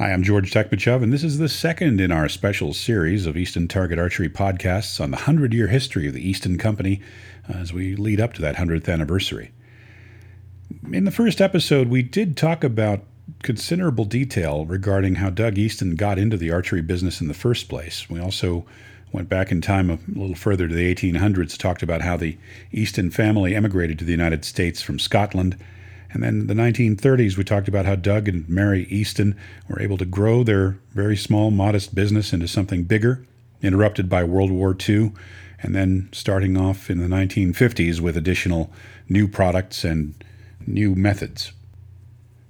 Hi, I'm George Tekmitchov, and this is the second in our special series of Easton Target Archery podcasts on the 100 year history of the Easton Company uh, as we lead up to that 100th anniversary. In the first episode, we did talk about considerable detail regarding how Doug Easton got into the archery business in the first place. We also went back in time a little further to the 1800s, talked about how the Easton family emigrated to the United States from Scotland and then in the 1930s, we talked about how Doug and Mary Easton were able to grow their very small, modest business into something bigger, interrupted by World War II, and then starting off in the 1950s with additional new products and new methods.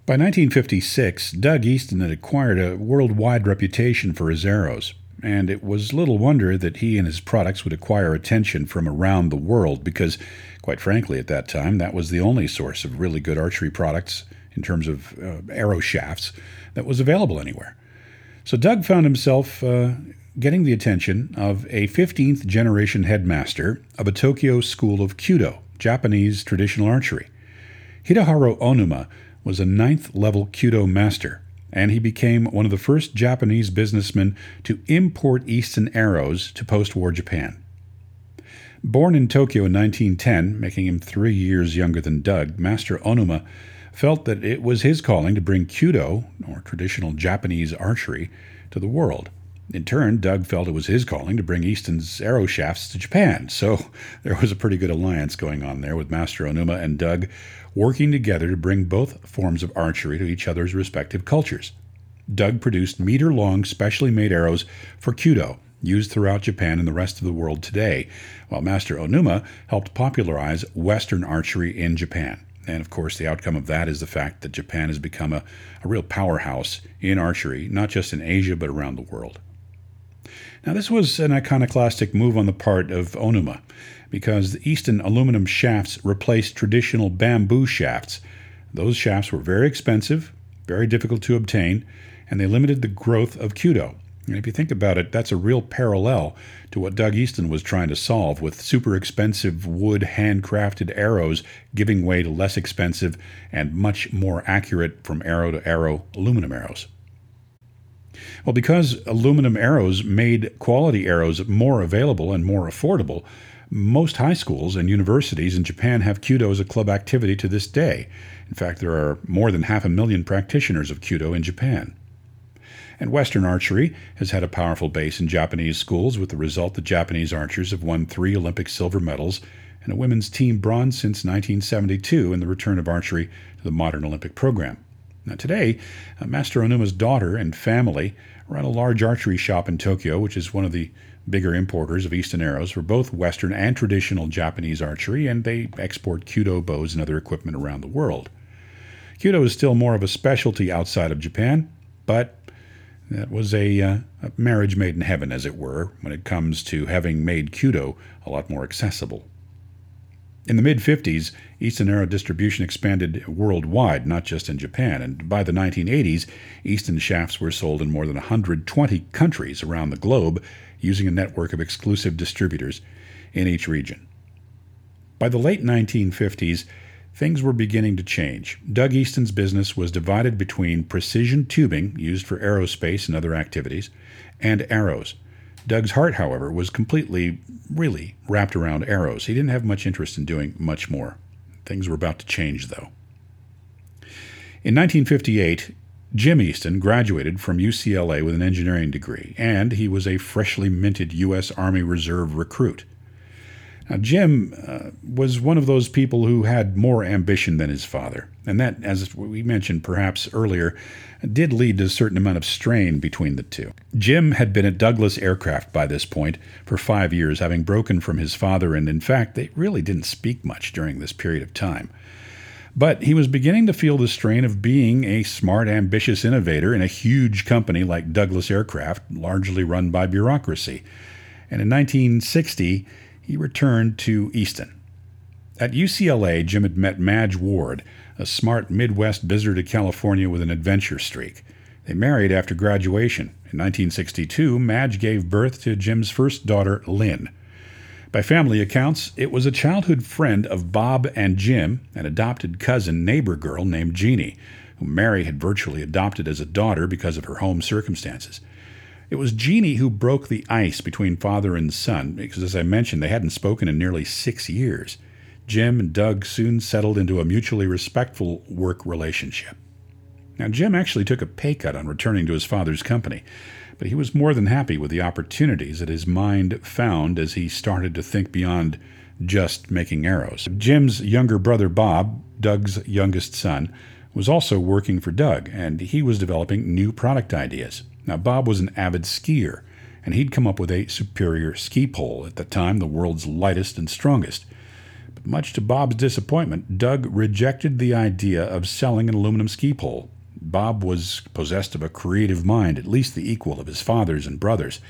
By 1956, Doug Easton had acquired a worldwide reputation for his arrows, and it was little wonder that he and his products would acquire attention from around the world because Quite frankly, at that time, that was the only source of really good archery products in terms of uh, arrow shafts that was available anywhere. So Doug found himself uh, getting the attention of a 15th generation headmaster of a Tokyo school of Kyudo, Japanese traditional archery. Hideharu Onuma was a ninth level Kyudo master, and he became one of the first Japanese businessmen to import Easton arrows to post war Japan. Born in Tokyo in 1910, making him three years younger than Doug, Master Onuma felt that it was his calling to bring Kyudo, or traditional Japanese archery, to the world. In turn, Doug felt it was his calling to bring Easton's arrow shafts to Japan, so there was a pretty good alliance going on there with Master Onuma and Doug working together to bring both forms of archery to each other's respective cultures. Doug produced meter long, specially made arrows for Kyudo, used throughout Japan and the rest of the world today, while Master Onuma helped popularize Western archery in Japan. And of course, the outcome of that is the fact that Japan has become a, a real powerhouse in archery, not just in Asia, but around the world. Now, this was an iconoclastic move on the part of Onuma, because the Easton aluminum shafts replaced traditional bamboo shafts. Those shafts were very expensive, very difficult to obtain, and they limited the growth of Kyudo. And if you think about it, that's a real parallel to what Doug Easton was trying to solve with super expensive wood handcrafted arrows giving way to less expensive and much more accurate from arrow to arrow aluminum arrows. Well, because aluminum arrows made quality arrows more available and more affordable, most high schools and universities in Japan have Kyudo as a club activity to this day. In fact, there are more than half a million practitioners of Kyudo in Japan. And Western archery has had a powerful base in Japanese schools, with the result that Japanese archers have won three Olympic silver medals and a women's team bronze since 1972 in the return of archery to the modern Olympic program. Now, today, uh, Master Onuma's daughter and family run a large archery shop in Tokyo, which is one of the bigger importers of Easton arrows for both Western and traditional Japanese archery, and they export kyudo bows and other equipment around the world. Kyudo is still more of a specialty outside of Japan, but that was a, uh, a marriage made in heaven, as it were, when it comes to having made kyudo a lot more accessible. In the mid 50s, Easton Arrow distribution expanded worldwide, not just in Japan, and by the 1980s, Easton shafts were sold in more than 120 countries around the globe using a network of exclusive distributors in each region. By the late 1950s, things were beginning to change. Doug Easton's business was divided between precision tubing, used for aerospace and other activities, and arrows. Doug's heart, however, was completely, really, wrapped around arrows. He didn't have much interest in doing much more. Things were about to change, though. In 1958, Jim Easton graduated from UCLA with an engineering degree, and he was a freshly minted U.S. Army Reserve recruit. Now, Jim uh, was one of those people who had more ambition than his father, and that, as we mentioned perhaps earlier, did lead to a certain amount of strain between the two. Jim had been at Douglas Aircraft by this point for five years, having broken from his father, and in fact, they really didn't speak much during this period of time. But he was beginning to feel the strain of being a smart, ambitious innovator in a huge company like Douglas Aircraft, largely run by bureaucracy. And in 1960, he returned to Easton. At UCLA, Jim had met Madge Ward, a smart Midwest visitor to California with an adventure streak. They married after graduation. In 1962, Madge gave birth to Jim's first daughter, Lynn. By family accounts, it was a childhood friend of Bob and Jim, an adopted cousin neighbor girl named Jeannie, whom Mary had virtually adopted as a daughter because of her home circumstances. It was Jeannie who broke the ice between father and son, because as I mentioned, they hadn't spoken in nearly six years. Jim and Doug soon settled into a mutually respectful work relationship. Now, Jim actually took a pay cut on returning to his father's company, but he was more than happy with the opportunities that his mind found as he started to think beyond just making arrows. Jim's younger brother, Bob, Doug's youngest son, was also working for Doug, and he was developing new product ideas. Now, Bob was an avid skier, and he'd come up with a superior ski pole, at the time the world's lightest and strongest. Much to Bob's disappointment, Doug rejected the idea of selling an aluminum ski pole. Bob was possessed of a creative mind, at least the equal of his father's and brothers.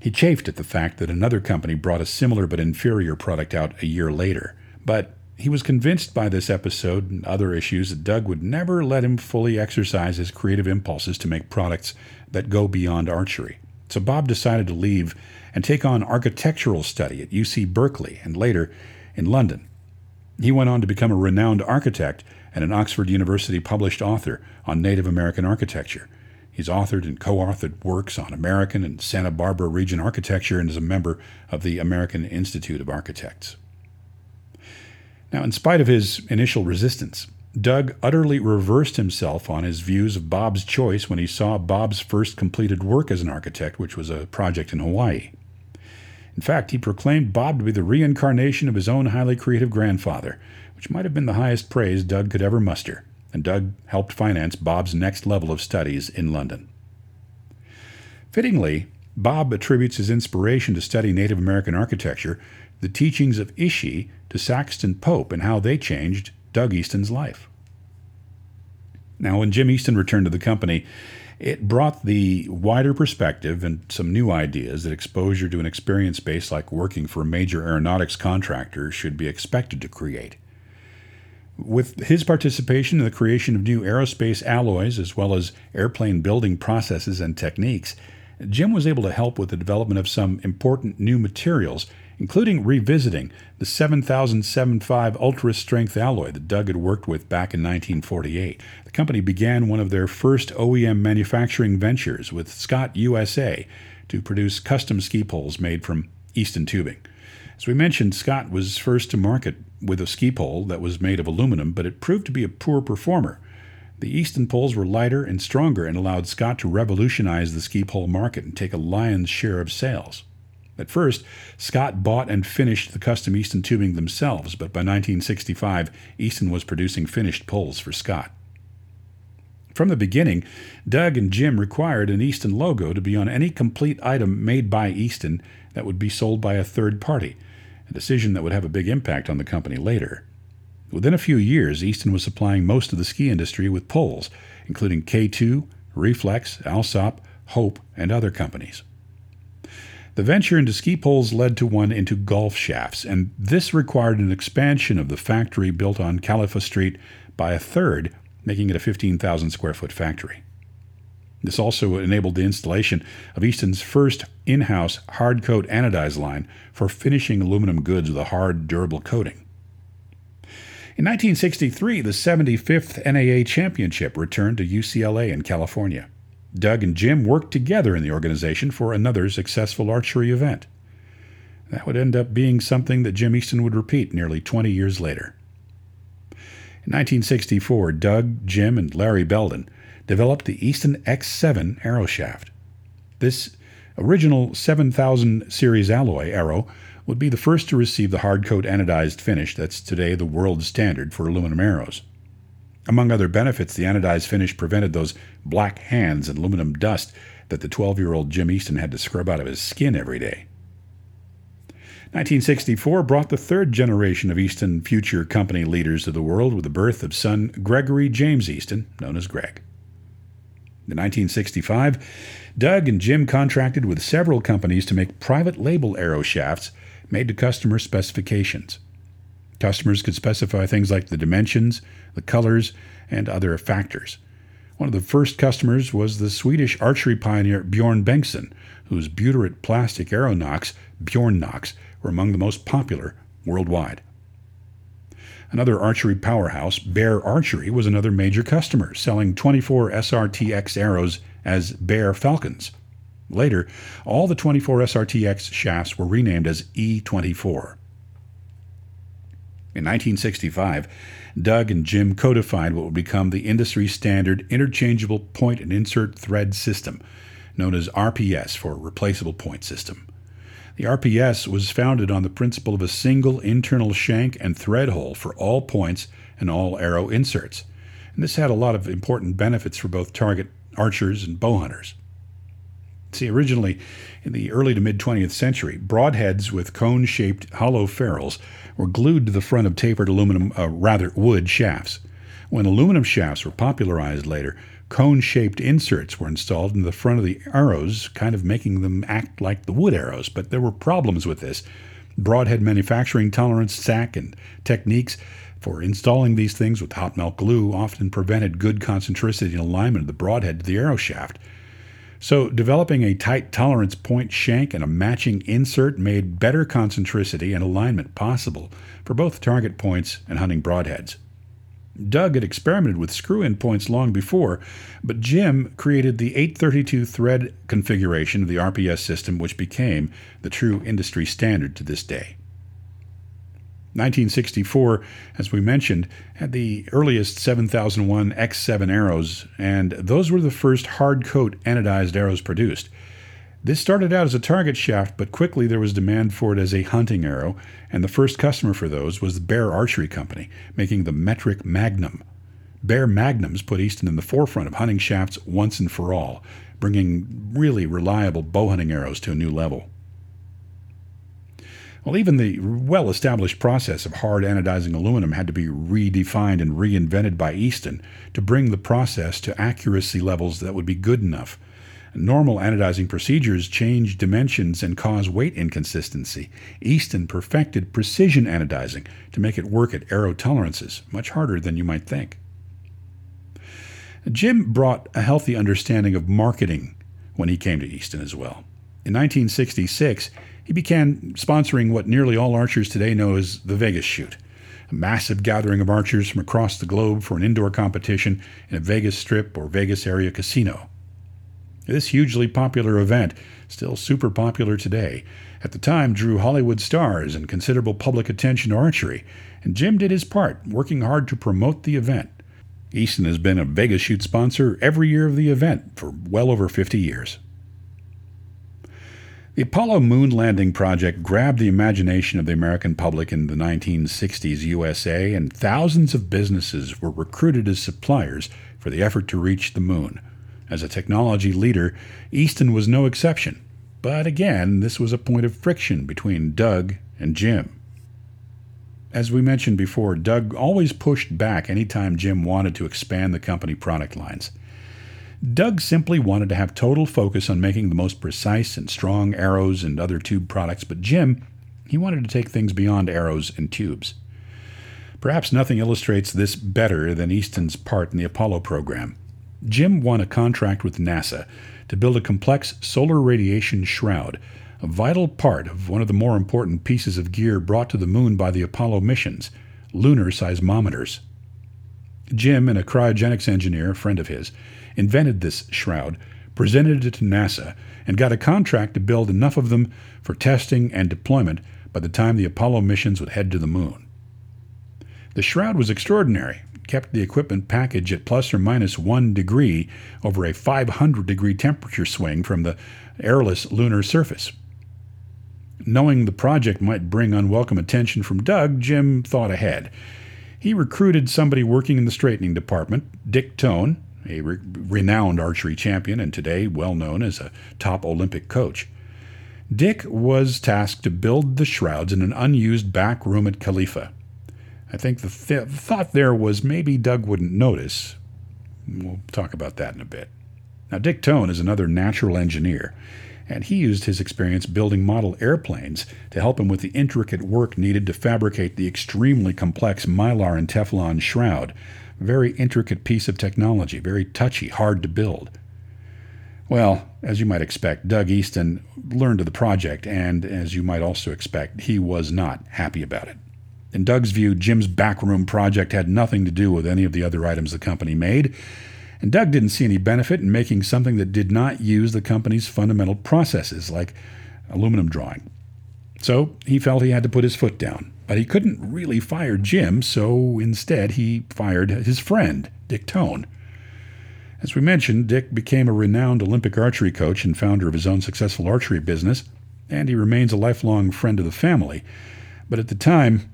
He chafed at the fact that another company brought a similar but inferior product out a year later. But he was convinced by this episode and other issues that Doug would never let him fully exercise his creative impulses to make products that go beyond archery. So Bob decided to leave and take on architectural study at UC Berkeley and later in London. He went on to become a renowned architect and an Oxford University published author on Native American architecture. He's authored and co authored works on American and Santa Barbara region architecture and is a member of the American Institute of Architects. Now, in spite of his initial resistance, Doug utterly reversed himself on his views of Bob's choice when he saw Bob's first completed work as an architect, which was a project in Hawaii. In fact, he proclaimed Bob to be the reincarnation of his own highly creative grandfather, which might have been the highest praise Doug could ever muster, and Doug helped finance Bob's next level of studies in London. Fittingly, Bob attributes his inspiration to study Native American architecture the teachings of Ishi to Saxton Pope and how they changed Doug Easton's life. Now, when Jim Easton returned to the company, it brought the wider perspective and some new ideas that exposure to an experience base like working for a major aeronautics contractor should be expected to create. With his participation in the creation of new aerospace alloys as well as airplane building processes and techniques, Jim was able to help with the development of some important new materials including revisiting the 7075 Ultra Strength alloy that Doug had worked with back in 1948. The company began one of their first OEM manufacturing ventures with Scott USA to produce custom ski poles made from Easton tubing. As we mentioned, Scott was first to market with a ski pole that was made of aluminum, but it proved to be a poor performer. The Easton poles were lighter and stronger and allowed Scott to revolutionize the ski pole market and take a lion's share of sales. At first, Scott bought and finished the custom Easton tubing themselves, but by 1965, Easton was producing finished poles for Scott. From the beginning, Doug and Jim required an Easton logo to be on any complete item made by Easton that would be sold by a third party, a decision that would have a big impact on the company later. Within a few years, Easton was supplying most of the ski industry with poles, including K2, Reflex, Allsop, Hope, and other companies. The venture into ski poles led to one into golf shafts, and this required an expansion of the factory built on Califia Street by a third, making it a 15,000 square foot factory. This also enabled the installation of Easton's first in house hard coat anodized line for finishing aluminum goods with a hard, durable coating. In 1963, the 75th NAA Championship returned to UCLA in California. Doug and Jim worked together in the organization for another successful archery event. That would end up being something that Jim Easton would repeat nearly 20 years later. In 1964, Doug, Jim, and Larry Belden developed the Easton X7 arrow shaft. This original 7000 series alloy arrow would be the first to receive the hard hardcoat anodized finish that's today the world standard for aluminum arrows. Among other benefits, the anodized finish prevented those black hands and aluminum dust that the 12 year old Jim Easton had to scrub out of his skin every day. 1964 brought the third generation of Easton future company leaders to the world with the birth of son Gregory James Easton, known as Greg. In 1965, Doug and Jim contracted with several companies to make private label arrow shafts made to customer specifications. Customers could specify things like the dimensions, the colors, and other factors. One of the first customers was the Swedish archery pioneer Bjorn Bengtsson, whose butyrate plastic arrow nocks, Bjorn nocks, were among the most popular worldwide. Another archery powerhouse, Bear Archery, was another major customer, selling 24 SRTX arrows as Bear Falcons. Later, all the 24 SRTX shafts were renamed as E24. In 1965, Doug and Jim codified what would become the industry standard interchangeable point and insert thread system, known as RPS for Replaceable Point System. The RPS was founded on the principle of a single internal shank and thread hole for all points and all arrow inserts. And this had a lot of important benefits for both target archers and bow hunters. See, originally, in the early to mid 20th century, broadheads with cone shaped hollow ferrules were glued to the front of tapered aluminum, uh, rather wood shafts. When aluminum shafts were popularized later, cone shaped inserts were installed in the front of the arrows, kind of making them act like the wood arrows. But there were problems with this. Broadhead manufacturing tolerance, sack, and techniques for installing these things with hot melt glue often prevented good concentricity and alignment of the broadhead to the arrow shaft. So, developing a tight tolerance point shank and a matching insert made better concentricity and alignment possible for both target points and hunting broadheads. Doug had experimented with screw in points long before, but Jim created the 832 thread configuration of the RPS system, which became the true industry standard to this day. 1964, as we mentioned, had the earliest 7001 X7 arrows, and those were the first hard coat anodized arrows produced. This started out as a target shaft, but quickly there was demand for it as a hunting arrow, and the first customer for those was the Bear Archery Company, making the metric Magnum. Bear Magnums put Easton in the forefront of hunting shafts once and for all, bringing really reliable bow hunting arrows to a new level. Well, even the well established process of hard anodizing aluminum had to be redefined and reinvented by Easton to bring the process to accuracy levels that would be good enough. Normal anodizing procedures change dimensions and cause weight inconsistency. Easton perfected precision anodizing to make it work at arrow tolerances, much harder than you might think. Jim brought a healthy understanding of marketing when he came to Easton as well. In 1966, he began sponsoring what nearly all archers today know as the Vegas Shoot, a massive gathering of archers from across the globe for an indoor competition in a Vegas Strip or Vegas area casino. This hugely popular event, still super popular today, at the time drew Hollywood stars and considerable public attention to archery, and Jim did his part, working hard to promote the event. Easton has been a Vegas Shoot sponsor every year of the event for well over 50 years. The Apollo moon landing project grabbed the imagination of the American public in the 1960s USA, and thousands of businesses were recruited as suppliers for the effort to reach the moon. As a technology leader, Easton was no exception. But again, this was a point of friction between Doug and Jim. As we mentioned before, Doug always pushed back anytime Jim wanted to expand the company product lines. Doug simply wanted to have total focus on making the most precise and strong arrows and other tube products, but Jim, he wanted to take things beyond arrows and tubes. Perhaps nothing illustrates this better than Easton's part in the Apollo program. Jim won a contract with NASA to build a complex solar radiation shroud, a vital part of one of the more important pieces of gear brought to the moon by the Apollo missions lunar seismometers. Jim and a cryogenics engineer, a friend of his, invented this shroud, presented it to NASA, and got a contract to build enough of them for testing and deployment by the time the Apollo missions would head to the moon. The shroud was extraordinary, kept the equipment package at plus or minus one degree over a 500 degree temperature swing from the airless lunar surface. Knowing the project might bring unwelcome attention from Doug, Jim thought ahead. He recruited somebody working in the straightening department, Dick Tone, a re- renowned archery champion and today well known as a top Olympic coach. Dick was tasked to build the shrouds in an unused back room at Califa. I think the th- thought there was maybe Doug wouldn't notice. We'll talk about that in a bit. Now, Dick Tone is another natural engineer, and he used his experience building model airplanes to help him with the intricate work needed to fabricate the extremely complex mylar and Teflon shroud very intricate piece of technology, very touchy, hard to build. Well, as you might expect, Doug Easton learned of the project, and as you might also expect, he was not happy about it. In Doug's view, Jim's backroom project had nothing to do with any of the other items the company made, and Doug didn't see any benefit in making something that did not use the company's fundamental processes, like aluminum drawing. So he felt he had to put his foot down. But he couldn't really fire Jim, so instead he fired his friend, Dick Tone. As we mentioned, Dick became a renowned Olympic archery coach and founder of his own successful archery business, and he remains a lifelong friend of the family. But at the time,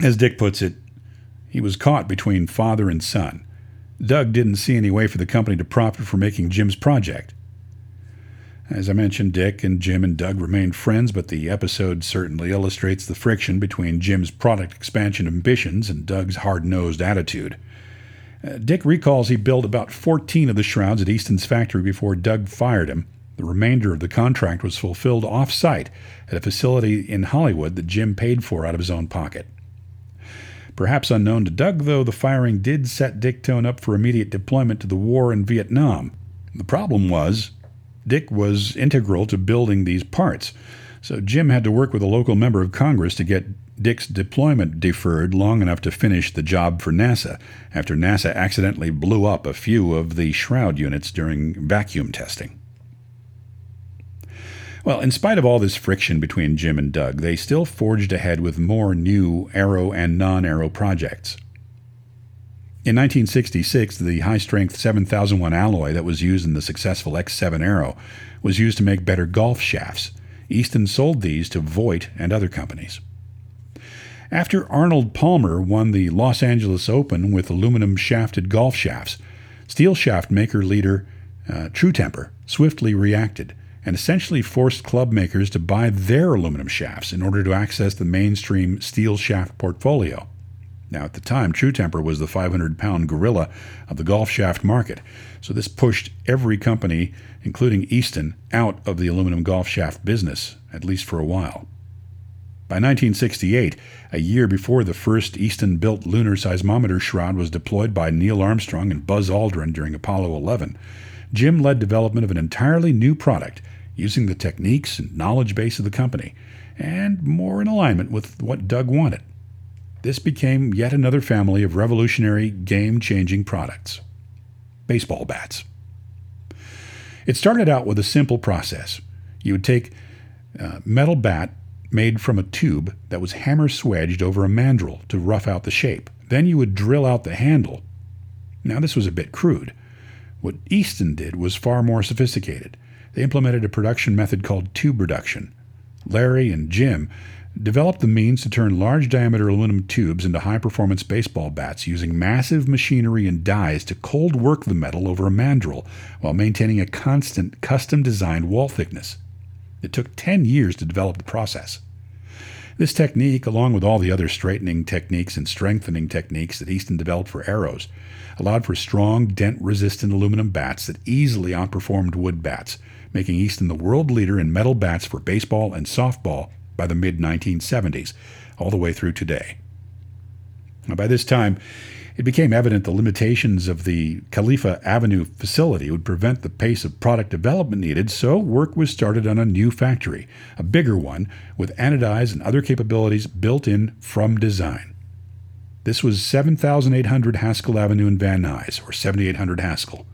as Dick puts it, he was caught between father and son. Doug didn't see any way for the company to profit from making Jim's project. As I mentioned, Dick and Jim and Doug remained friends, but the episode certainly illustrates the friction between Jim's product expansion ambitions and Doug's hard nosed attitude. Uh, Dick recalls he built about 14 of the shrouds at Easton's factory before Doug fired him. The remainder of the contract was fulfilled off site at a facility in Hollywood that Jim paid for out of his own pocket. Perhaps unknown to Doug, though, the firing did set Dick Tone up for immediate deployment to the war in Vietnam. The problem was Dick was integral to building these parts. So Jim had to work with a local member of Congress to get Dick's deployment deferred long enough to finish the job for NASA after NASA accidentally blew up a few of the shroud units during vacuum testing. Well, in spite of all this friction between Jim and Doug, they still forged ahead with more new aero and non aero projects. In 1966, the high strength 7001 alloy that was used in the successful X7 Arrow was used to make better golf shafts. Easton sold these to Voit and other companies. After Arnold Palmer won the Los Angeles Open with aluminum shafted golf shafts, steel shaft maker leader uh, True Temper swiftly reacted and essentially forced club makers to buy their aluminum shafts in order to access the mainstream steel shaft portfolio. Now, at the time, True Temper was the 500 pound gorilla of the golf shaft market, so this pushed every company, including Easton, out of the aluminum golf shaft business, at least for a while. By 1968, a year before the first Easton built lunar seismometer shroud was deployed by Neil Armstrong and Buzz Aldrin during Apollo 11, Jim led development of an entirely new product using the techniques and knowledge base of the company, and more in alignment with what Doug wanted. This became yet another family of revolutionary, game changing products baseball bats. It started out with a simple process. You would take a metal bat made from a tube that was hammer swedged over a mandrel to rough out the shape. Then you would drill out the handle. Now, this was a bit crude. What Easton did was far more sophisticated. They implemented a production method called tube reduction. Larry and Jim developed the means to turn large diameter aluminum tubes into high performance baseball bats using massive machinery and dies to cold work the metal over a mandrel while maintaining a constant custom designed wall thickness. It took 10 years to develop the process. This technique, along with all the other straightening techniques and strengthening techniques that Easton developed for arrows, allowed for strong, dent resistant aluminum bats that easily outperformed wood bats, making Easton the world leader in metal bats for baseball and softball by the mid 1970s, all the way through today. Now, by this time, it became evident the limitations of the Califa Avenue facility would prevent the pace of product development needed, so work was started on a new factory, a bigger one with anodize and other capabilities built in from design. This was 7800 Haskell Avenue in Van Nuys, or 7800 Haskell.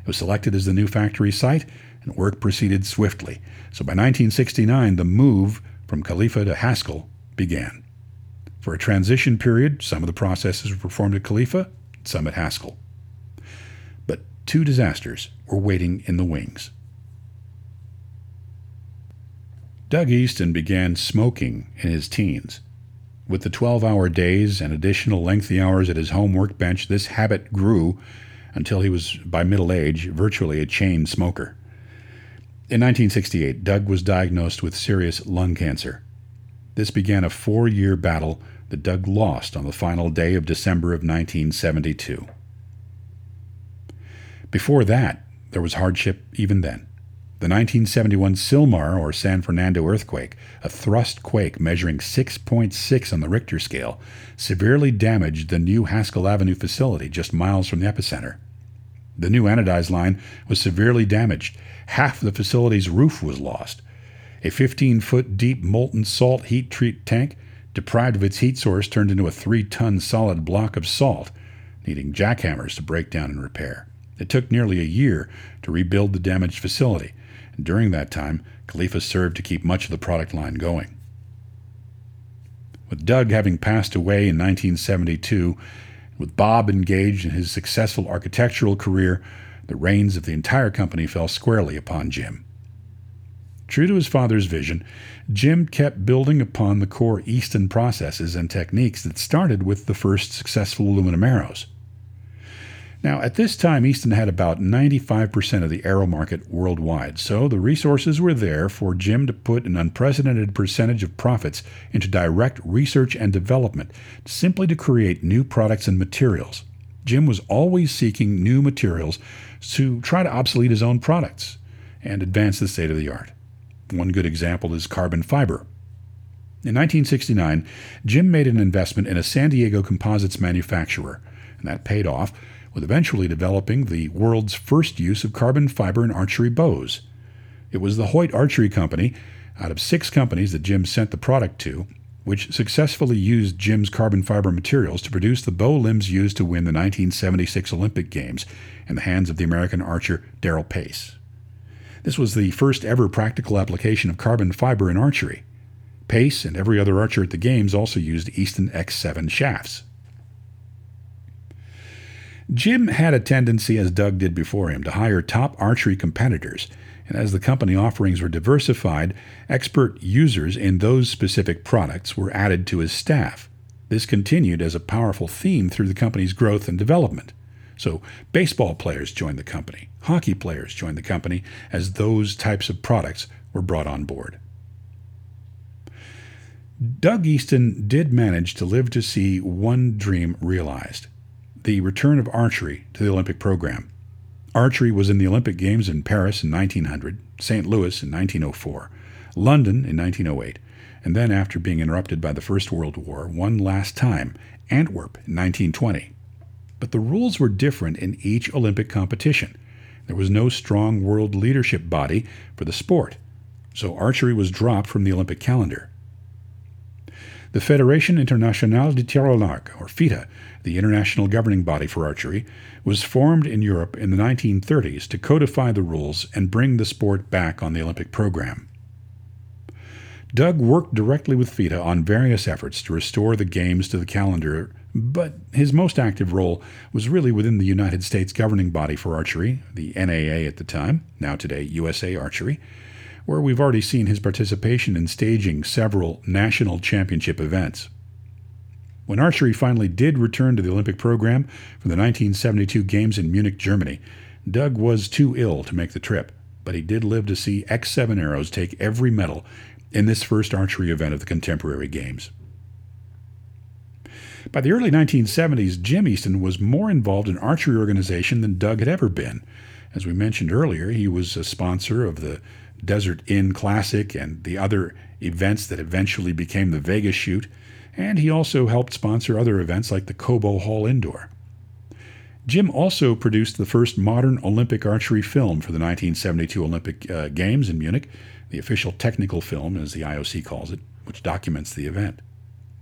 It was selected as the new factory site, and work proceeded swiftly. So by 1969, the move from Califa to Haskell began. For a transition period, some of the processes were performed at Califa, some at Haskell. But two disasters were waiting in the wings. Doug Easton began smoking in his teens. With the 12 hour days and additional lengthy hours at his home workbench, this habit grew until he was, by middle age, virtually a chain smoker. In 1968, Doug was diagnosed with serious lung cancer. This began a four year battle that Doug lost on the final day of December of 1972. Before that, there was hardship even then. The 1971 Sylmar, or San Fernando earthquake, a thrust quake measuring 6.6 on the Richter scale, severely damaged the new Haskell Avenue facility just miles from the epicenter. The new anodized line was severely damaged. Half the facility's roof was lost. A 15 foot deep molten salt heat treat tank, deprived of its heat source, turned into a three ton solid block of salt, needing jackhammers to break down and repair. It took nearly a year to rebuild the damaged facility, and during that time, Califa served to keep much of the product line going. With Doug having passed away in 1972, with Bob engaged in his successful architectural career, the reins of the entire company fell squarely upon Jim. True to his father's vision, Jim kept building upon the core Easton processes and techniques that started with the first successful aluminum arrows. Now, at this time, Easton had about 95% of the arrow market worldwide, so the resources were there for Jim to put an unprecedented percentage of profits into direct research and development, simply to create new products and materials. Jim was always seeking new materials to try to obsolete his own products and advance the state of the art. One good example is carbon fiber. In 1969, Jim made an investment in a San Diego composites manufacturer, and that paid off with eventually developing the world's first use of carbon fiber in archery bows. It was the Hoyt Archery Company, out of six companies that Jim sent the product to, which successfully used Jim's carbon fiber materials to produce the bow limbs used to win the 1976 Olympic Games in the hands of the American archer Darrell Pace. This was the first ever practical application of carbon fiber in archery. Pace and every other archer at the Games also used Easton X7 shafts. Jim had a tendency, as Doug did before him, to hire top archery competitors, and as the company offerings were diversified, expert users in those specific products were added to his staff. This continued as a powerful theme through the company's growth and development. So, baseball players joined the company, hockey players joined the company as those types of products were brought on board. Doug Easton did manage to live to see one dream realized the return of archery to the Olympic program. Archery was in the Olympic Games in Paris in 1900, St. Louis in 1904, London in 1908, and then, after being interrupted by the First World War, one last time, Antwerp in 1920. But the rules were different in each Olympic competition. There was no strong world leadership body for the sport, so archery was dropped from the Olympic calendar. The Fédération Internationale de Tir à l'Arc, or FITA, the international governing body for archery, was formed in Europe in the 1930s to codify the rules and bring the sport back on the Olympic program. Doug worked directly with FITA on various efforts to restore the Games to the calendar, but his most active role was really within the United States governing body for archery, the NAA at the time, now today USA Archery, where we've already seen his participation in staging several national championship events. When archery finally did return to the Olympic program for the 1972 Games in Munich, Germany, Doug was too ill to make the trip, but he did live to see X7 arrows take every medal in this first archery event of the contemporary games. By the early 1970s, Jim Easton was more involved in archery organization than Doug had ever been. As we mentioned earlier, he was a sponsor of the Desert Inn Classic and the other events that eventually became the Vegas shoot and he also helped sponsor other events like the Cobo Hall Indoor. Jim also produced the first modern Olympic archery film for the 1972 Olympic uh, Games in Munich, the official technical film, as the IOC calls it, which documents the event.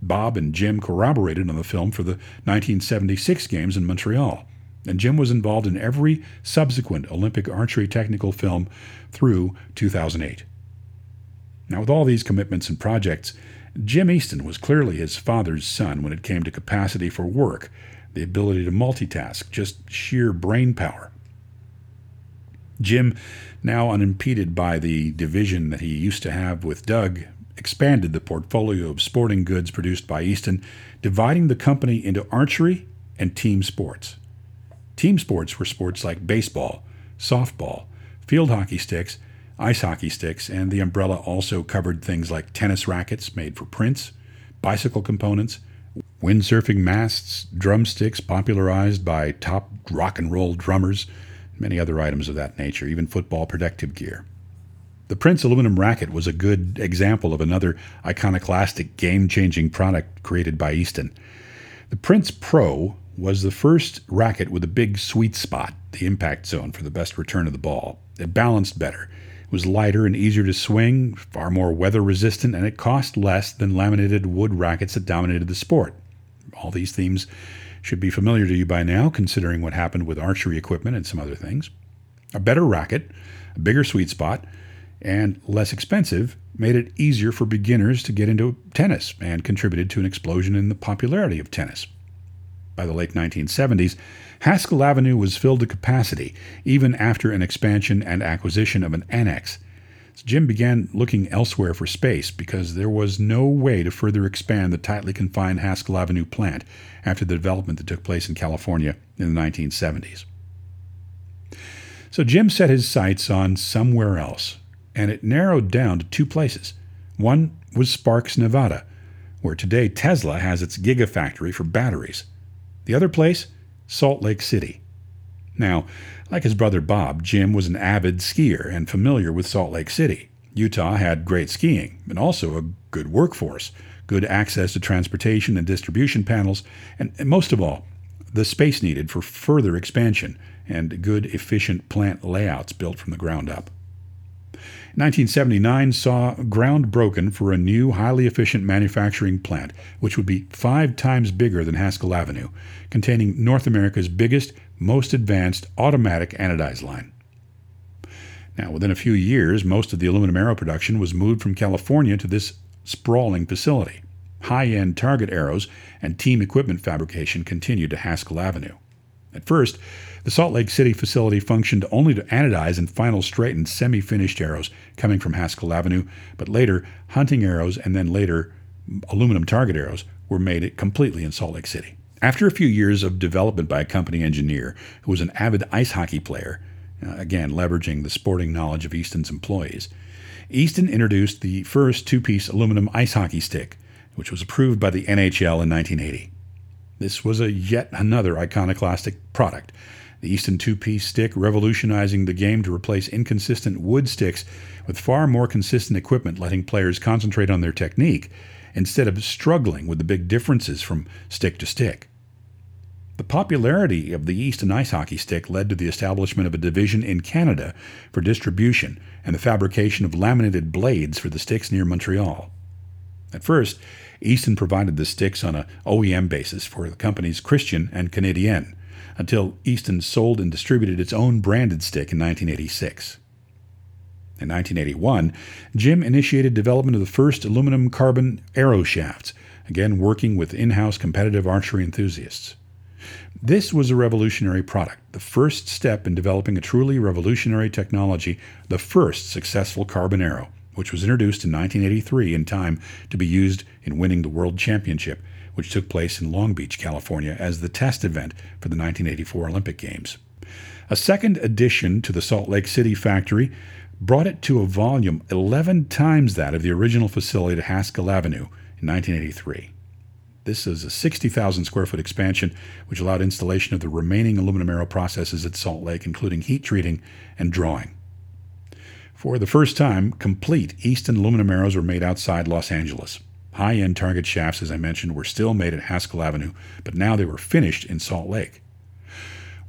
Bob and Jim corroborated on the film for the 1976 Games in Montreal, and Jim was involved in every subsequent Olympic archery technical film through 2008. Now, with all these commitments and projects, Jim Easton was clearly his father's son when it came to capacity for work, the ability to multitask, just sheer brain power. Jim, now unimpeded by the division that he used to have with Doug, expanded the portfolio of sporting goods produced by Easton, dividing the company into archery and team sports. Team sports were sports like baseball, softball, field hockey sticks, ice hockey sticks, and the umbrella also covered things like tennis rackets made for Prince, bicycle components, windsurfing masts, drumsticks popularized by top rock and roll drummers, many other items of that nature, even football protective gear. The Prince aluminum racket was a good example of another iconoclastic, game changing product created by Easton. The Prince Pro was the first racket with a big sweet spot, the impact zone for the best return of the ball. It balanced better It was lighter and easier to swing, far more weather resistant, and it cost less than laminated wood rackets that dominated the sport. All these themes should be familiar to you by now, considering what happened with archery equipment and some other things. A better racket, a bigger sweet spot, and less expensive made it easier for beginners to get into tennis and contributed to an explosion in the popularity of tennis. By the late 1970s, Haskell Avenue was filled to capacity, even after an expansion and acquisition of an annex. So Jim began looking elsewhere for space because there was no way to further expand the tightly confined Haskell Avenue plant after the development that took place in California in the 1970s. So Jim set his sights on somewhere else, and it narrowed down to two places. One was Sparks, Nevada, where today Tesla has its gigafactory for batteries. The other place, Salt Lake City. Now, like his brother Bob, Jim was an avid skier and familiar with Salt Lake City. Utah had great skiing and also a good workforce, good access to transportation and distribution panels, and, and most of all, the space needed for further expansion and good, efficient plant layouts built from the ground up. 1979 saw ground broken for a new, highly efficient manufacturing plant, which would be five times bigger than Haskell Avenue, containing North America's biggest, most advanced automatic anodized line. Now, within a few years, most of the aluminum arrow production was moved from California to this sprawling facility. High end target arrows and team equipment fabrication continued to Haskell Avenue. At first, the Salt Lake City facility functioned only to anodize and final straighten semi finished arrows coming from Haskell Avenue, but later, hunting arrows and then later, aluminum target arrows were made completely in Salt Lake City. After a few years of development by a company engineer who was an avid ice hockey player, uh, again leveraging the sporting knowledge of Easton's employees, Easton introduced the first two piece aluminum ice hockey stick, which was approved by the NHL in 1980. This was a yet another iconoclastic product the Easton two piece stick revolutionizing the game to replace inconsistent wood sticks with far more consistent equipment, letting players concentrate on their technique instead of struggling with the big differences from stick to stick. The popularity of the Easton ice hockey stick led to the establishment of a division in Canada for distribution and the fabrication of laminated blades for the sticks near Montreal. At first, Easton provided the sticks on a OEM basis for the companies Christian and Canadian, until Easton sold and distributed its own branded stick in 1986. In 1981, Jim initiated development of the first aluminum carbon arrow shafts, again working with in house competitive archery enthusiasts. This was a revolutionary product, the first step in developing a truly revolutionary technology, the first successful carbon arrow, which was introduced in 1983 in time to be used in winning the World Championship which took place in Long Beach, California, as the test event for the 1984 Olympic Games. A second addition to the Salt Lake City factory brought it to a volume 11 times that of the original facility at Haskell Avenue in 1983. This is a 60,000 square foot expansion, which allowed installation of the remaining aluminum arrow processes at Salt Lake, including heat treating and drawing. For the first time, complete Easton aluminum arrows were made outside Los Angeles. High end target shafts, as I mentioned, were still made at Haskell Avenue, but now they were finished in Salt Lake.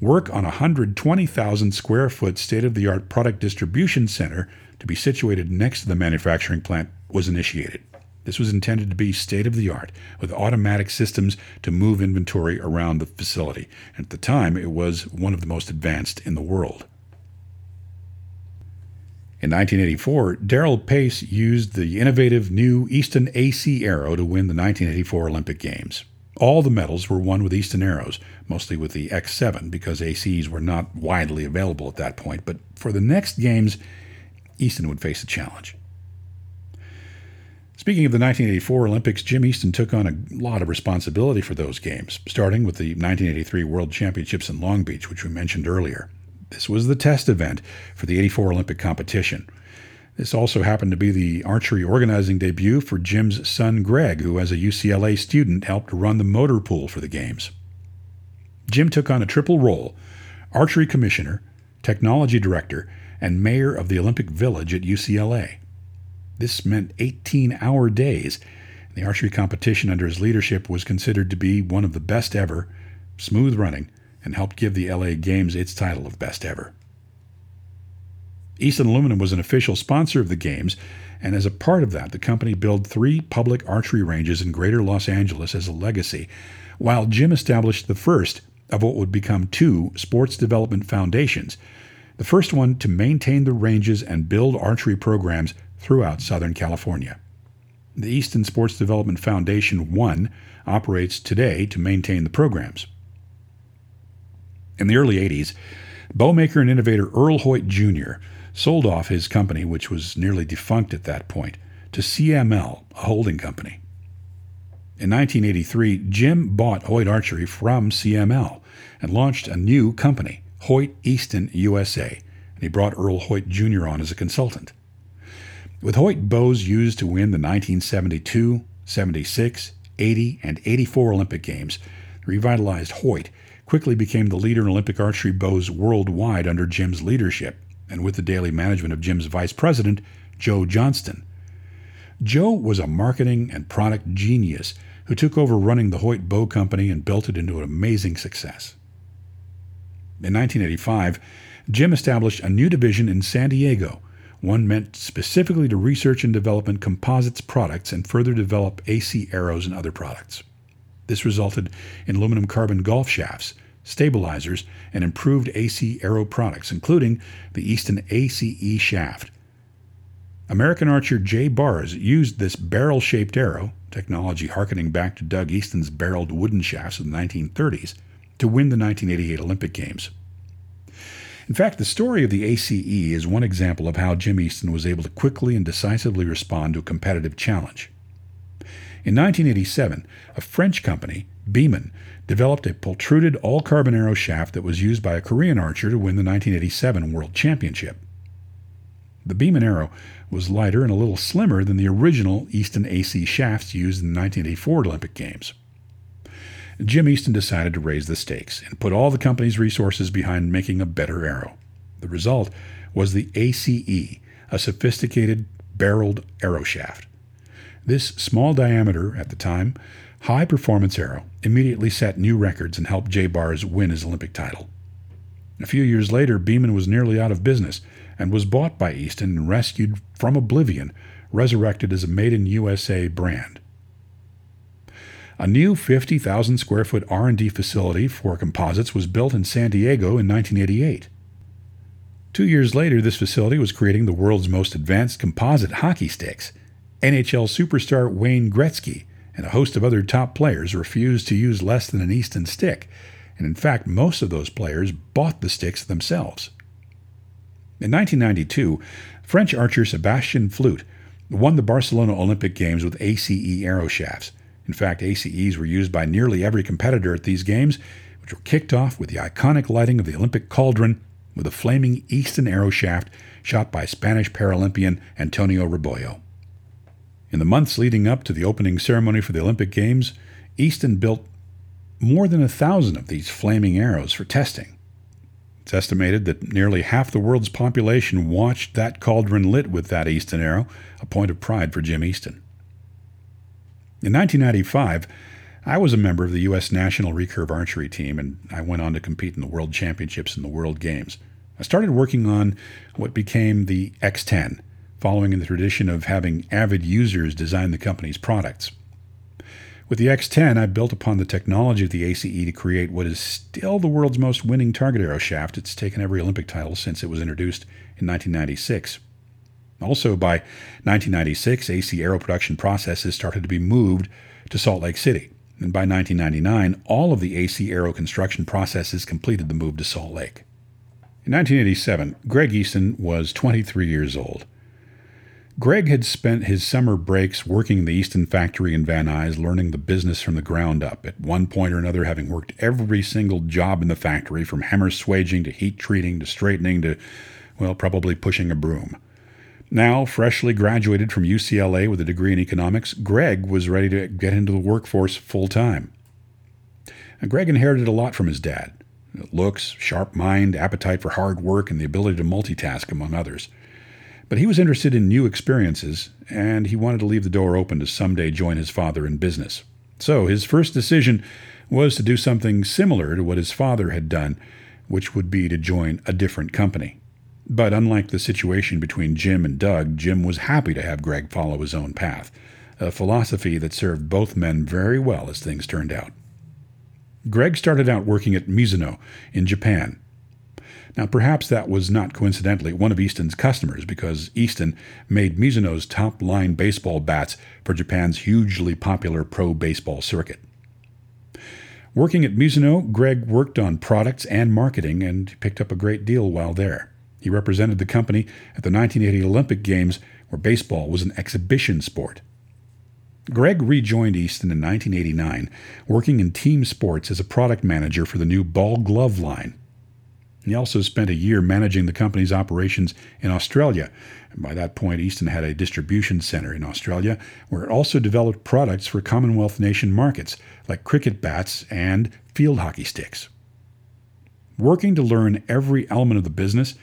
Work on a 120,000 square foot state of the art product distribution center to be situated next to the manufacturing plant was initiated. This was intended to be state of the art, with automatic systems to move inventory around the facility. And at the time, it was one of the most advanced in the world. In 1984, Darrell Pace used the innovative new Easton AC Arrow to win the 1984 Olympic Games. All the medals were won with Easton arrows, mostly with the X7 because ACs were not widely available at that point, but for the next games, Easton would face a challenge. Speaking of the 1984 Olympics, Jim Easton took on a lot of responsibility for those games, starting with the 1983 World Championships in Long Beach, which we mentioned earlier. This was the test event for the 84 Olympic competition. This also happened to be the archery organizing debut for Jim's son Greg, who, as a UCLA student, helped run the motor pool for the Games. Jim took on a triple role archery commissioner, technology director, and mayor of the Olympic Village at UCLA. This meant 18 hour days. And the archery competition under his leadership was considered to be one of the best ever, smooth running, and helped give the LA Games its title of best ever. Easton Aluminum was an official sponsor of the games, and as a part of that, the company built three public archery ranges in greater Los Angeles as a legacy, while Jim established the first of what would become two sports development foundations. The first one to maintain the ranges and build archery programs throughout Southern California. The Easton Sports Development Foundation 1 operates today to maintain the programs. In the early 80s, bowmaker and innovator Earl Hoyt Jr. sold off his company, which was nearly defunct at that point, to CML, a holding company. In 1983, Jim bought Hoyt Archery from CML and launched a new company, Hoyt Easton USA, and he brought Earl Hoyt Jr. on as a consultant. With Hoyt bows used to win the 1972, 76, 80, and 84 Olympic Games, revitalized Hoyt quickly became the leader in Olympic archery bows worldwide under Jim's leadership, and with the daily management of Jim's vice president, Joe Johnston. Joe was a marketing and product genius who took over running the Hoyt Bow Company and built it into an amazing success. In 1985, Jim established a new division in San Diego, one meant specifically to research and develop composites products and further develop AC arrows and other products. This resulted in aluminum carbon golf shafts, stabilizers, and improved AC aero products, including the Easton ACE shaft. American archer Jay Barrs used this barrel shaped arrow, technology harkening back to Doug Easton's barreled wooden shafts of the 1930s, to win the 1988 Olympic Games. In fact, the story of the ACE is one example of how Jim Easton was able to quickly and decisively respond to a competitive challenge. In 1987, a French company, Beman, developed a pultruded all carbon arrow shaft that was used by a Korean archer to win the 1987 World Championship. The Beman arrow was lighter and a little slimmer than the original Easton AC shafts used in the 1984 Olympic Games. Jim Easton decided to raise the stakes and put all the company's resources behind making a better arrow. The result was the ACE, a sophisticated barreled arrow shaft. This small diameter at the time, high performance arrow immediately set new records and helped Jay Barrs win his Olympic title. A few years later, Beman was nearly out of business and was bought by Easton and rescued from oblivion, resurrected as a made in USA brand. A new 50,000 square foot R&D facility for composites was built in San Diego in 1988. Two years later, this facility was creating the world's most advanced composite hockey sticks. NHL superstar Wayne Gretzky and a host of other top players refused to use less than an Easton stick, and in fact, most of those players bought the sticks themselves. In 1992, French archer Sebastien Flute won the Barcelona Olympic Games with ACE arrow shafts. In fact, ACEs were used by nearly every competitor at these games, which were kicked off with the iconic lighting of the Olympic cauldron with a flaming Easton arrow shaft shot by Spanish Paralympian Antonio Rebollo. In the months leading up to the opening ceremony for the Olympic Games, Easton built more than a thousand of these flaming arrows for testing. It's estimated that nearly half the world's population watched that cauldron lit with that Easton arrow, a point of pride for Jim Easton. In 1995, I was a member of the U.S. National Recurve Archery Team, and I went on to compete in the World Championships and the World Games. I started working on what became the X10, following in the tradition of having avid users design the company's products. With the X10, I built upon the technology of the ACE to create what is still the world's most winning target arrow shaft. It's taken every Olympic title since it was introduced in 1996. Also, by 1996, AC Aero production processes started to be moved to Salt Lake City. And by 1999, all of the AC Aero construction processes completed the move to Salt Lake. In 1987, Greg Easton was 23 years old. Greg had spent his summer breaks working in the Easton factory in Van Nuys, learning the business from the ground up, at one point or another having worked every single job in the factory, from hammer swaging to heat treating to straightening to, well, probably pushing a broom. Now, freshly graduated from UCLA with a degree in economics, Greg was ready to get into the workforce full time. Greg inherited a lot from his dad looks, sharp mind, appetite for hard work, and the ability to multitask, among others. But he was interested in new experiences, and he wanted to leave the door open to someday join his father in business. So his first decision was to do something similar to what his father had done, which would be to join a different company. But unlike the situation between Jim and Doug, Jim was happy to have Greg follow his own path, a philosophy that served both men very well as things turned out. Greg started out working at Mizuno in Japan. Now, perhaps that was not coincidentally one of Easton's customers because Easton made Mizuno's top line baseball bats for Japan's hugely popular pro baseball circuit. Working at Mizuno, Greg worked on products and marketing and picked up a great deal while there. He represented the company at the 1980 Olympic Games, where baseball was an exhibition sport. Greg rejoined Easton in 1989, working in team sports as a product manager for the new ball glove line. He also spent a year managing the company's operations in Australia. And by that point, Easton had a distribution center in Australia where it also developed products for Commonwealth nation markets like cricket bats and field hockey sticks. Working to learn every element of the business,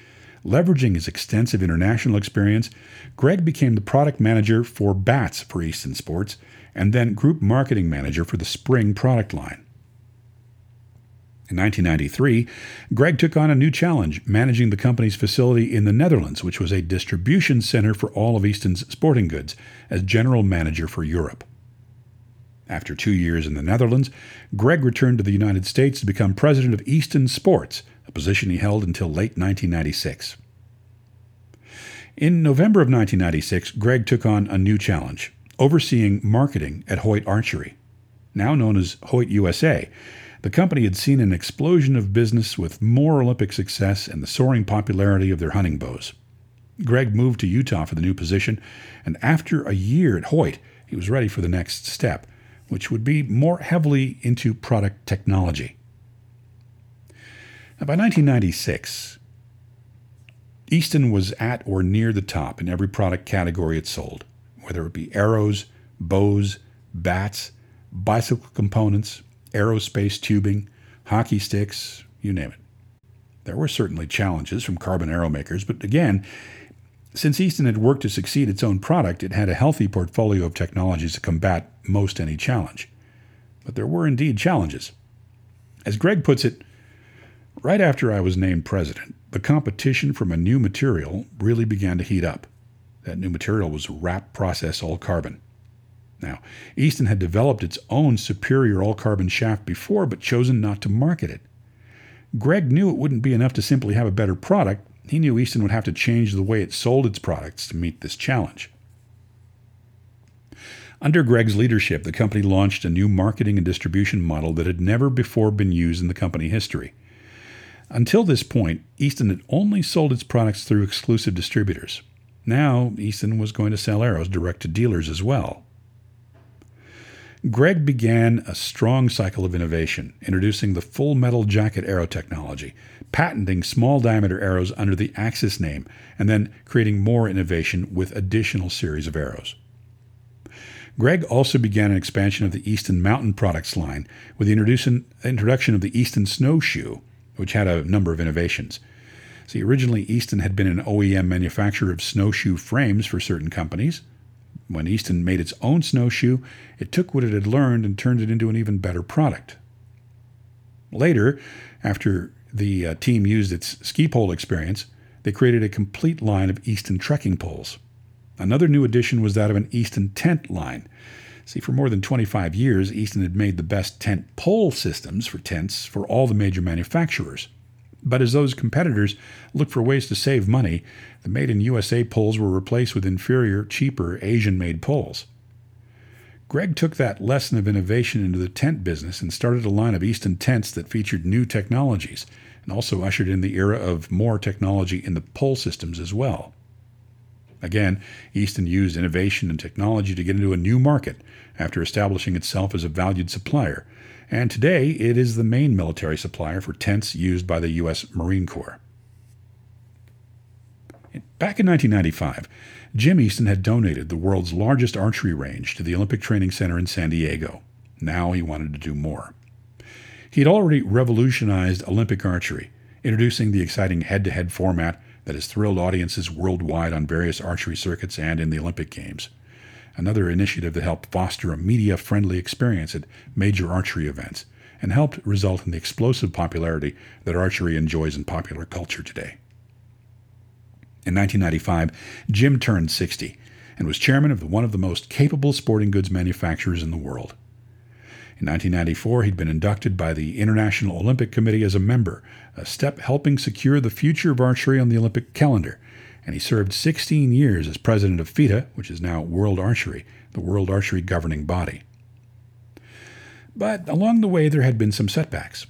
Leveraging his extensive international experience, Greg became the product manager for bats for Easton Sports and then group marketing manager for the spring product line. In 1993, Greg took on a new challenge, managing the company's facility in the Netherlands, which was a distribution center for all of Easton's sporting goods, as general manager for Europe. After two years in the Netherlands, Greg returned to the United States to become president of Easton Sports, a position he held until late 1996. In November of 1996, Greg took on a new challenge, overseeing marketing at Hoyt Archery. Now known as Hoyt USA, the company had seen an explosion of business with more Olympic success and the soaring popularity of their hunting bows. Greg moved to Utah for the new position, and after a year at Hoyt, he was ready for the next step, which would be more heavily into product technology. Now, by 1996, Easton was at or near the top in every product category it sold, whether it be arrows, bows, bats, bicycle components, aerospace tubing, hockey sticks, you name it. There were certainly challenges from carbon arrow makers, but again, since Easton had worked to succeed its own product, it had a healthy portfolio of technologies to combat most any challenge. But there were indeed challenges. As Greg puts it, Right after I was named president, the competition from a new material really began to heat up. That new material was wrap process all carbon. Now, Easton had developed its own superior all carbon shaft before, but chosen not to market it. Greg knew it wouldn't be enough to simply have a better product. He knew Easton would have to change the way it sold its products to meet this challenge. Under Greg's leadership, the company launched a new marketing and distribution model that had never before been used in the company history. Until this point, Easton had only sold its products through exclusive distributors. Now, Easton was going to sell arrows direct to dealers as well. Greg began a strong cycle of innovation, introducing the full metal jacket arrow technology, patenting small diameter arrows under the Axis name, and then creating more innovation with additional series of arrows. Greg also began an expansion of the Easton Mountain products line with the introduction of the Easton Snowshoe, which had a number of innovations. See, originally Easton had been an OEM manufacturer of snowshoe frames for certain companies. When Easton made its own snowshoe, it took what it had learned and turned it into an even better product. Later, after the uh, team used its ski pole experience, they created a complete line of Easton trekking poles. Another new addition was that of an Easton tent line. See, for more than 25 years, Easton had made the best tent pole systems for tents for all the major manufacturers. But as those competitors looked for ways to save money, the made in USA poles were replaced with inferior, cheaper Asian made poles. Greg took that lesson of innovation into the tent business and started a line of Easton tents that featured new technologies and also ushered in the era of more technology in the pole systems as well. Again, Easton used innovation and technology to get into a new market after establishing itself as a valued supplier, and today it is the main military supplier for tents used by the U.S. Marine Corps. Back in 1995, Jim Easton had donated the world's largest archery range to the Olympic Training Center in San Diego. Now he wanted to do more. He had already revolutionized Olympic archery, introducing the exciting head to head format that has thrilled audiences worldwide on various archery circuits and in the Olympic Games. Another initiative that helped foster a media friendly experience at major archery events and helped result in the explosive popularity that archery enjoys in popular culture today. In 1995, Jim turned 60 and was chairman of one of the most capable sporting goods manufacturers in the world. In 1994, he'd been inducted by the International Olympic Committee as a member, a step helping secure the future of archery on the Olympic calendar. And he served 16 years as president of FITA, which is now World Archery, the World Archery governing body. But along the way, there had been some setbacks.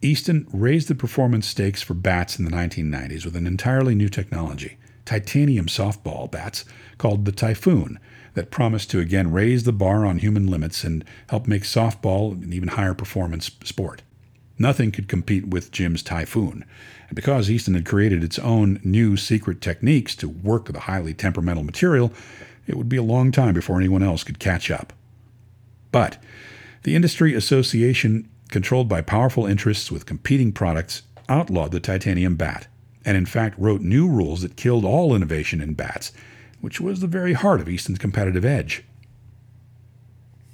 Easton raised the performance stakes for bats in the 1990s with an entirely new technology titanium softball bats called the Typhoon that promised to again raise the bar on human limits and help make softball an even higher performance sport. Nothing could compete with Jim's Typhoon. And because Easton had created its own new secret techniques to work the highly temperamental material, it would be a long time before anyone else could catch up. But the industry association, controlled by powerful interests with competing products, outlawed the titanium bat, and in fact wrote new rules that killed all innovation in bats, which was the very heart of Easton's competitive edge.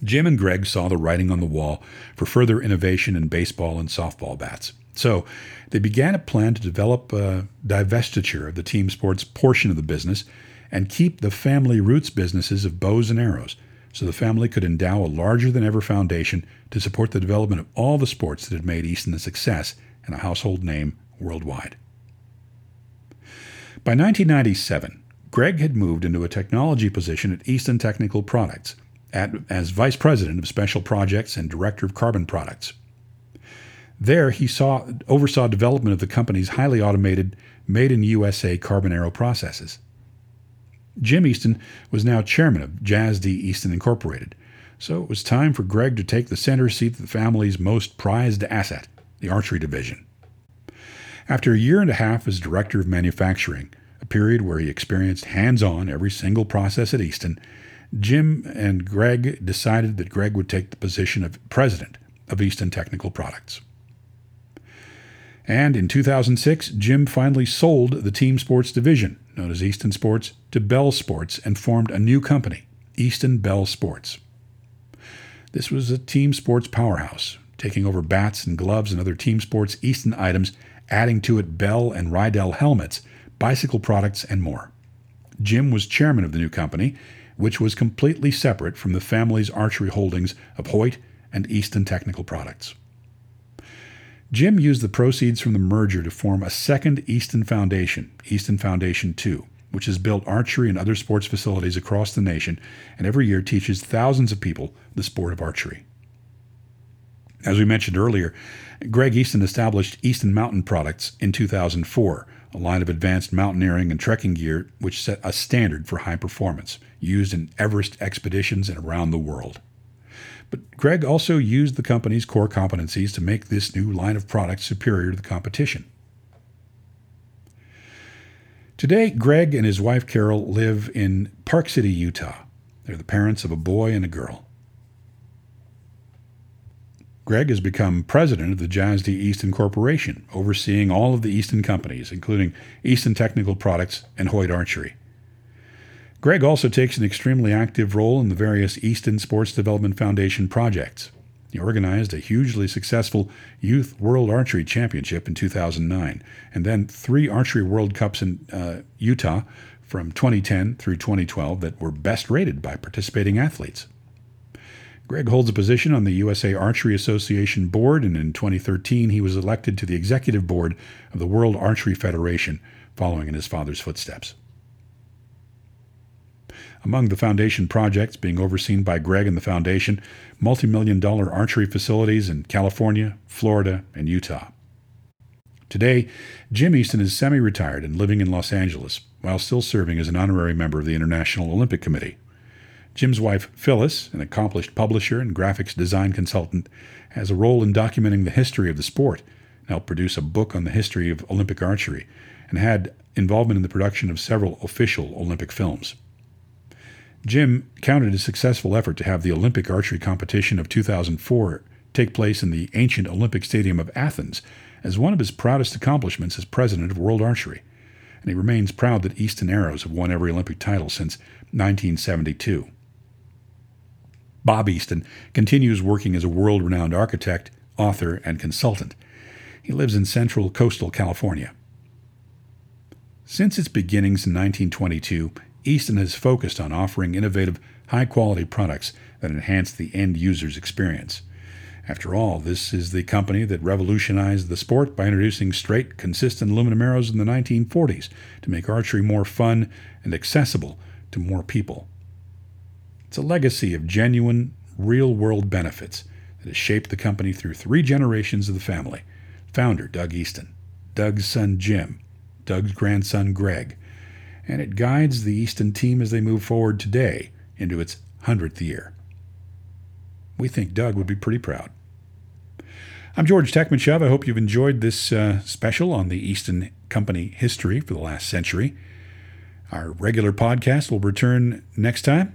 Jim and Greg saw the writing on the wall for further innovation in baseball and softball bats. So they began a plan to develop a divestiture of the team sports portion of the business and keep the family roots businesses of bows and arrows so the family could endow a larger than ever foundation to support the development of all the sports that had made Easton a success and a household name worldwide. By 1997, Greg had moved into a technology position at Easton Technical Products at, as vice president of special projects and director of carbon products. There, he saw, oversaw development of the company's highly automated, made in USA carbon arrow processes. Jim Easton was now chairman of JASD Easton Incorporated, so it was time for Greg to take the center seat of the family's most prized asset, the archery division. After a year and a half as director of manufacturing, a period where he experienced hands on every single process at Easton, Jim and Greg decided that Greg would take the position of president of Easton Technical Products. And in 2006, Jim finally sold the team sports division, known as Easton Sports, to Bell Sports and formed a new company, Easton Bell Sports. This was a team sports powerhouse, taking over bats and gloves and other team sports Easton items, adding to it Bell and Riddell helmets, bicycle products, and more. Jim was chairman of the new company, which was completely separate from the family's archery holdings of Hoyt and Easton Technical Products. Jim used the proceeds from the merger to form a second Easton Foundation, Easton Foundation II, which has built archery and other sports facilities across the nation and every year teaches thousands of people the sport of archery. As we mentioned earlier, Greg Easton established Easton Mountain Products in 2004, a line of advanced mountaineering and trekking gear which set a standard for high performance, used in Everest expeditions and around the world. But Greg also used the company's core competencies to make this new line of products superior to the competition. Today, Greg and his wife Carol live in Park City, Utah. They're the parents of a boy and a girl. Greg has become president of the JASD Easton Corporation, overseeing all of the Easton companies, including Easton Technical Products and Hoyt Archery. Greg also takes an extremely active role in the various Easton Sports Development Foundation projects. He organized a hugely successful Youth World Archery Championship in 2009, and then three Archery World Cups in uh, Utah from 2010 through 2012 that were best rated by participating athletes. Greg holds a position on the USA Archery Association board, and in 2013 he was elected to the executive board of the World Archery Federation, following in his father's footsteps. Among the foundation projects being overseen by Greg and the foundation, multi-million dollar archery facilities in California, Florida, and Utah. Today, Jim Easton is semi retired and living in Los Angeles while still serving as an honorary member of the International Olympic Committee. Jim's wife, Phyllis, an accomplished publisher and graphics design consultant, has a role in documenting the history of the sport and helped produce a book on the history of Olympic archery and had involvement in the production of several official Olympic films. Jim counted a successful effort to have the Olympic archery competition of 2004 take place in the ancient Olympic Stadium of Athens as one of his proudest accomplishments as president of World Archery, and he remains proud that Easton Arrows have won every Olympic title since 1972. Bob Easton continues working as a world renowned architect, author, and consultant. He lives in central coastal California. Since its beginnings in 1922, Easton has focused on offering innovative, high quality products that enhance the end user's experience. After all, this is the company that revolutionized the sport by introducing straight, consistent aluminum arrows in the 1940s to make archery more fun and accessible to more people. It's a legacy of genuine, real world benefits that has shaped the company through three generations of the family founder Doug Easton, Doug's son Jim, Doug's grandson Greg, and it guides the Easton team as they move forward today into its 100th year. We think Doug would be pretty proud. I'm George Tekmitchov. I hope you've enjoyed this uh, special on the Easton Company history for the last century. Our regular podcast will return next time,